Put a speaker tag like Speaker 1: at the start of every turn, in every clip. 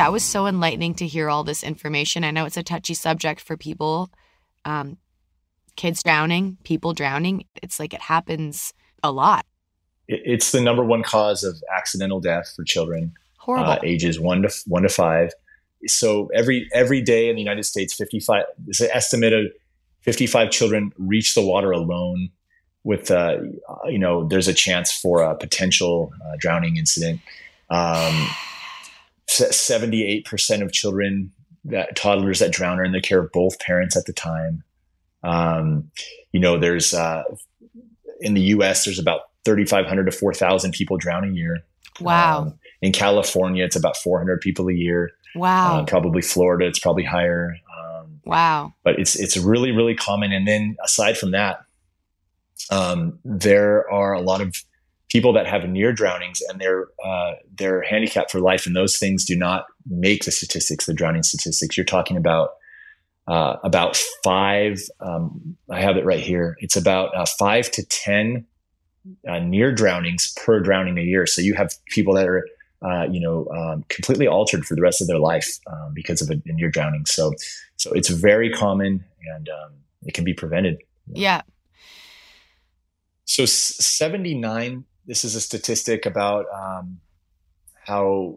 Speaker 1: that was so enlightening to hear all this information. I know it's a touchy subject for people. Um, kids drowning, people drowning. It's like it happens a lot.
Speaker 2: It's the number one cause of accidental death for children,
Speaker 1: Horrible.
Speaker 2: uh, ages one to one to five. So every every day in the United States, fifty five. There's an estimate of fifty five children reach the water alone. With uh, you know, there's a chance for a potential uh, drowning incident. Um, Seventy eight percent of children that toddlers that drown are in the care of both parents at the time. Um, you know, there's uh, in the U.S. there's about 3,500 to 4,000 people drown a year.
Speaker 1: wow.
Speaker 2: Um, in California, it's about 400 people a year.
Speaker 1: wow.
Speaker 2: Uh, probably Florida, it's probably higher. Um,
Speaker 1: wow.
Speaker 2: but it's it's really really common. And then aside from that, um, there are a lot of people that have near drownings and they're uh, they're handicapped for life, and those things do not make the statistics, the drowning statistics. You're talking about uh, about five. Um, I have it right here. It's about uh, five to ten uh, near drownings per drowning a year. So you have people that are uh, you know, um, completely altered for the rest of their life um, because of a, a near drowning. So, so it's very common and um, it can be prevented.
Speaker 1: Yeah.
Speaker 2: So, 79, this is a statistic about um, how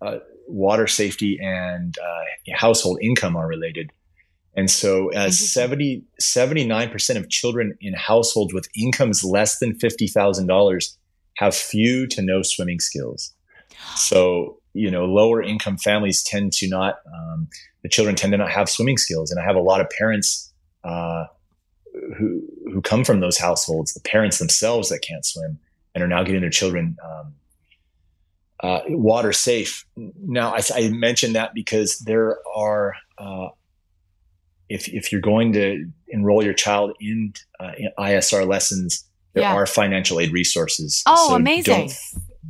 Speaker 2: uh, water safety and uh, household income are related. And so, as
Speaker 1: Interesting.
Speaker 2: 70, 79% of children in households with incomes less than $50,000 have few to no swimming skills. So, you know, lower income families tend to not, um, the children tend to not have swimming skills. And I have a lot of parents uh, who, who come from those households, the parents themselves that can't swim and are now getting their children um, uh, water safe. Now, I, I mentioned that because there are, uh, if, if you're going to enroll your child in, uh, in ISR lessons, there
Speaker 1: Yeah.
Speaker 2: are financial aid resources.
Speaker 1: Oh,
Speaker 2: So
Speaker 1: amazing.
Speaker 2: don't-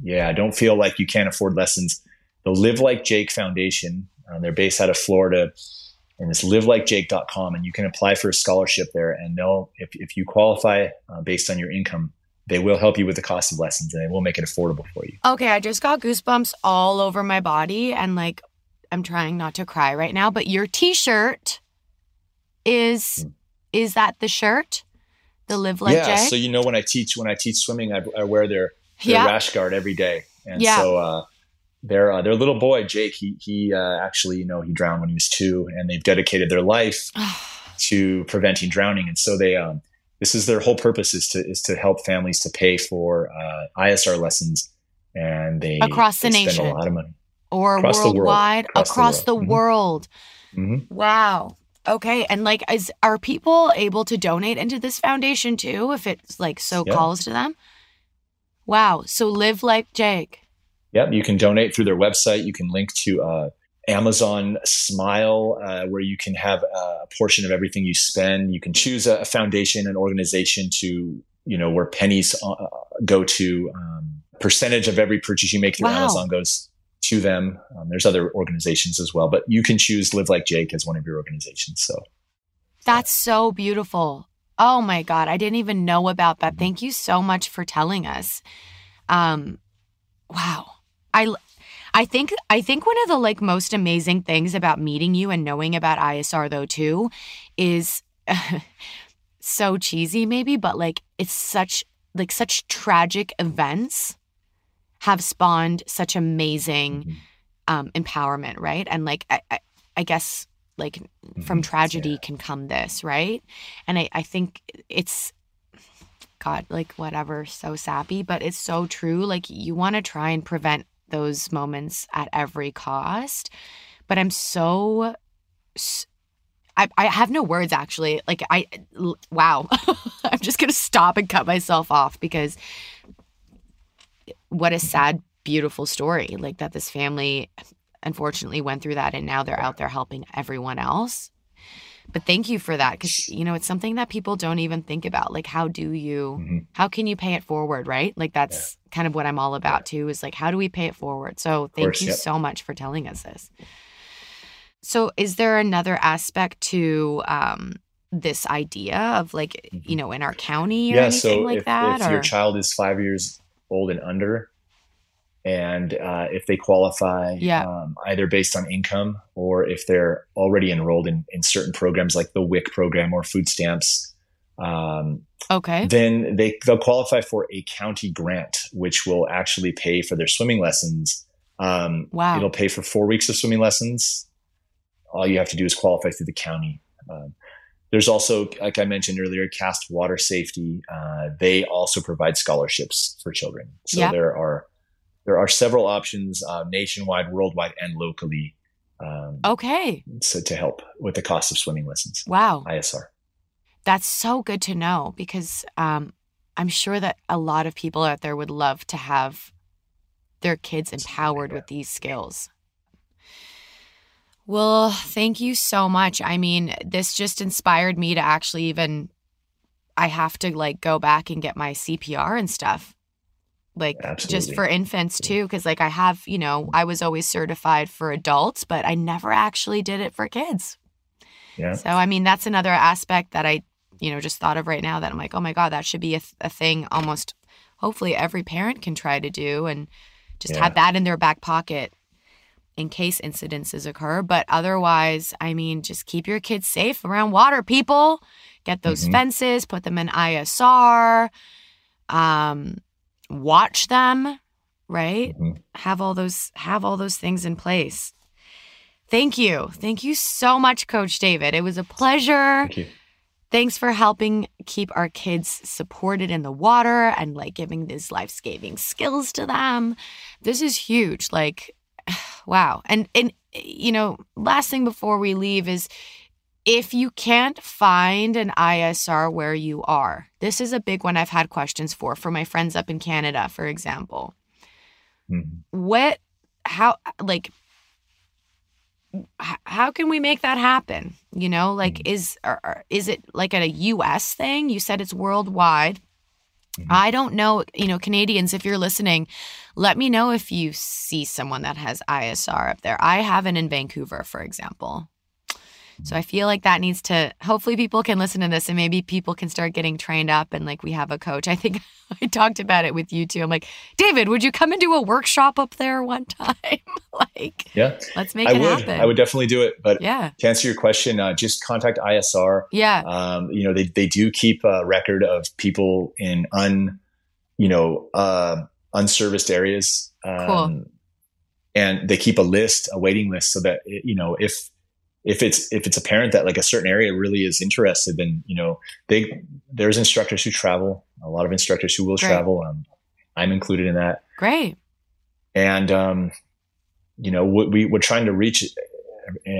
Speaker 2: yeah, don't feel like you can't afford lessons. The Live Like Jake Foundation, uh, they're based out of Florida, and it's livelikejake.com, and you can apply for a scholarship there. And they'll, if, if you qualify uh, based on your income, they will help you with the cost of lessons, and they will make it affordable for you.
Speaker 1: Okay, I just got goosebumps all over my body and like I'm trying not to cry right now, but your t-shirt is is that the shirt? The live like
Speaker 2: yeah,
Speaker 1: Jay?
Speaker 2: so you know when I teach when I teach swimming, I, I wear their, their
Speaker 1: yeah.
Speaker 2: rash guard every day, and
Speaker 1: Yeah.
Speaker 2: so uh, their uh, their little boy Jake, he he uh, actually you know he drowned when he was two, and they've dedicated their life to preventing drowning. And so they, um, this is their whole purpose is to is to help families to pay for uh, ISR lessons, and they
Speaker 1: Across the
Speaker 2: they spend
Speaker 1: nation.
Speaker 2: a lot of money.
Speaker 1: or
Speaker 2: Across the world.
Speaker 1: worldwide
Speaker 2: Across the
Speaker 1: the,
Speaker 2: world.
Speaker 1: world.
Speaker 2: Mhm. Mhm.
Speaker 1: Wow. Okay, and like is are people able to donate into this foundation too if it's like so
Speaker 2: Yeah.
Speaker 1: calls to them? Wow. So live like Jake.
Speaker 2: Yep, you can donate through their website. You can link to uh, Amazon Smile, uh, where you can have uh, a portion of everything you spend. You can choose a, a foundation, an organization to, you know, where pennies uh, go to. Um, percentage of every purchase you make through
Speaker 1: Wow.
Speaker 2: Amazon goes to them. Um, there's other organizations as well, but you can choose Live Like Jake as one of your organizations. So
Speaker 1: That's so beautiful. Oh my god, I didn't even know about that. Thank you so much for telling us. Um wow. I I think I think one of the like most amazing things about meeting you and knowing about ISR though too is so cheesy maybe, but like it's such like such tragic events have spawned such amazing um empowerment, right? And like I I, I guess like from
Speaker 2: Mhm.
Speaker 1: tragedy
Speaker 2: Yeah.
Speaker 1: can come this, right? And I, I think it's God, like whatever, so sappy, but it's so true. Like you want to try and prevent those moments at every cost. But I'm so I I have no words actually. Like I wow. I'm just gonna stop and cut myself off because what a sad, beautiful story. Like that this family unfortunately went through that and now they're out there helping everyone else. But thank you for that because you know it's something that people don't even think about. Like how do you
Speaker 2: Mhm.
Speaker 1: how can you pay it forward, right? Like that's kind of what I'm all about too is like how do we pay it forward? So thank
Speaker 2: course,
Speaker 1: you
Speaker 2: yep.
Speaker 1: so much for telling us this. So is there another aspect to um this idea of like you know in our county or
Speaker 2: yeah,
Speaker 1: anything
Speaker 2: so
Speaker 1: like
Speaker 2: if,
Speaker 1: that
Speaker 2: if
Speaker 1: or
Speaker 2: your child is five years old and under, and uh, if they qualify
Speaker 1: Yeah.
Speaker 2: um, either based on income or if they're already enrolled in, in certain programs like the WIC program or food stamps, um,
Speaker 1: Okay.
Speaker 2: then they, they'll qualify for a county grant, which will actually pay for their swimming lessons. Um,
Speaker 1: Wow.
Speaker 2: It'll pay for four weeks of swimming lessons. All you have to do is qualify through the county. Um, there's also, like I mentioned earlier, Cast Water Safety. Uh, they also provide scholarships for children. So
Speaker 1: Yeah.
Speaker 2: there are there are several options uh, nationwide, worldwide, and locally um,
Speaker 1: Okay.
Speaker 2: so to help with the cost of swimming lessons.
Speaker 1: Wow.
Speaker 2: ISR.
Speaker 1: That's so good to know because um, I'm sure that a lot of people out there would love to have their kids empowered with these skills. Well, thank you so much. I mean, this just inspired me to actually even I have to like go back and get my CPR and stuff. Like just for infants too cuz like I have, you know, I was always certified for adults, but I never actually did it for kids.
Speaker 2: Yeah.
Speaker 1: So, I mean, that's another aspect that I, you know, just thought of right now that I'm like, oh my God, that should be a, th- a thing almost, hopefully, every parent can try to do and just
Speaker 2: Yeah.
Speaker 1: have that in their back pocket in case incidences occur. But otherwise, I mean, just keep your kids safe around water, people. Get those
Speaker 2: Mhm.
Speaker 1: fences, put them in ISR, um, watch them, right?
Speaker 2: Mhm.
Speaker 1: have all those have all those things in place. Thank you. Thank you so much coach David. It was a pleasure.
Speaker 2: Thank you.
Speaker 1: Thanks for helping keep our kids supported in the water and like giving these life-saving skills to them. This is huge. Like wow. And and you know, last thing before we leave is if you can't find an ISR where you are. This is a big one I've had questions for for my friends up in Canada, for example
Speaker 2: Mhm.
Speaker 1: what how like how can we make that happen you know like
Speaker 2: Mhm.
Speaker 1: is or, is it like a us thing you said it's worldwide
Speaker 2: Mhm.
Speaker 1: i don't know you know canadians if you're listening let me know if you see someone that has isr up there i haven't in vancouver for example so I feel like that needs to hopefully people can listen to this and maybe people can start getting trained up and like we have a coach. I think I talked about it with you too. I'm like, David, would you come and do a workshop up there one time? like,
Speaker 2: Yeah,
Speaker 1: let's make
Speaker 2: I
Speaker 1: it
Speaker 2: would.
Speaker 1: happen.
Speaker 2: I would definitely do it. But
Speaker 1: Yeah.
Speaker 2: to answer your question, uh, just contact ISR.
Speaker 1: Yeah.
Speaker 2: Um, you know, they, they do keep a record of people in un, you know, uh, unserviced areas. Um,
Speaker 1: Cool.
Speaker 2: And they keep a list, a waiting list, so that you know if if it's if it's apparent that like a certain area really is interested, then you know they there's instructors who travel, a lot of instructors who will
Speaker 1: Great.
Speaker 2: travel. Um, I'm included in that
Speaker 1: Great.
Speaker 2: and um, you know we, we we're trying to reach uh,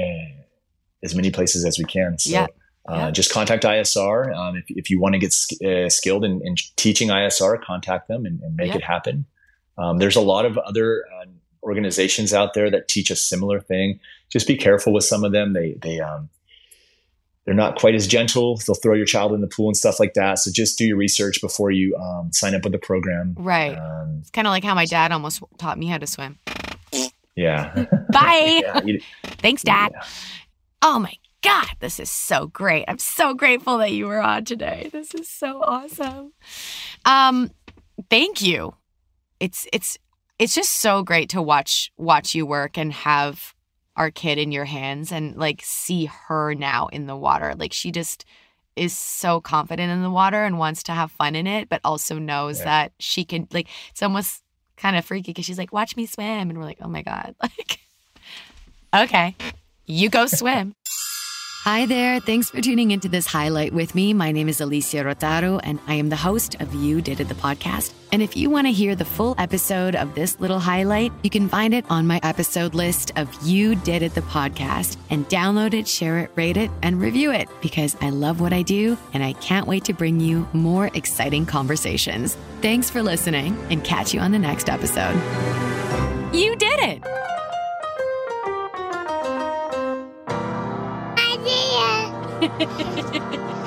Speaker 2: as many places as we can. So
Speaker 1: Yeah.
Speaker 2: uh,
Speaker 1: Yeah.
Speaker 2: just contact ISR um, if if you want to get sk- uh, skilled in, in teaching ISR. Contact them and, and make
Speaker 1: Yeah.
Speaker 2: it happen. Um, there's a lot of other organizations out there that teach a similar thing. Just be careful with some of them. They they um, they're not quite as gentle. They'll throw your child in the pool and stuff like that. So just do your research before you um, sign up with the program.
Speaker 1: Right.
Speaker 2: Um,
Speaker 1: It's kind of like how my dad almost taught me how to swim.
Speaker 2: yeah.
Speaker 1: Bye.
Speaker 2: yeah, you-
Speaker 1: Thanks, Dad.
Speaker 2: yeah.
Speaker 1: Oh my God, this is so great. I'm so grateful that you were on today. This is so awesome. Um, thank you. It's it's it's just so great to watch watch you work and have our kid in your hands and like see her now in the water. Like she just is so confident in the water and wants to have fun in it, but also knows
Speaker 2: Yeah.
Speaker 1: that she can like it's almost kind of freaky because she's like, watch me swim. And we're like, oh my God. Like, okay, you go swim. Hi there. Thanks for tuning into this highlight with me. My name is Alicia Rotaro, and I am the host of You Did It, the podcast. And if you want to hear the full episode of this little highlight, you can find it on my episode list of You Did It, the podcast, and download it, share it, rate it, and review it because I love what I do and I can't wait to bring you more exciting conversations. Thanks for listening and catch you on the next episode. You did it!
Speaker 3: Idea.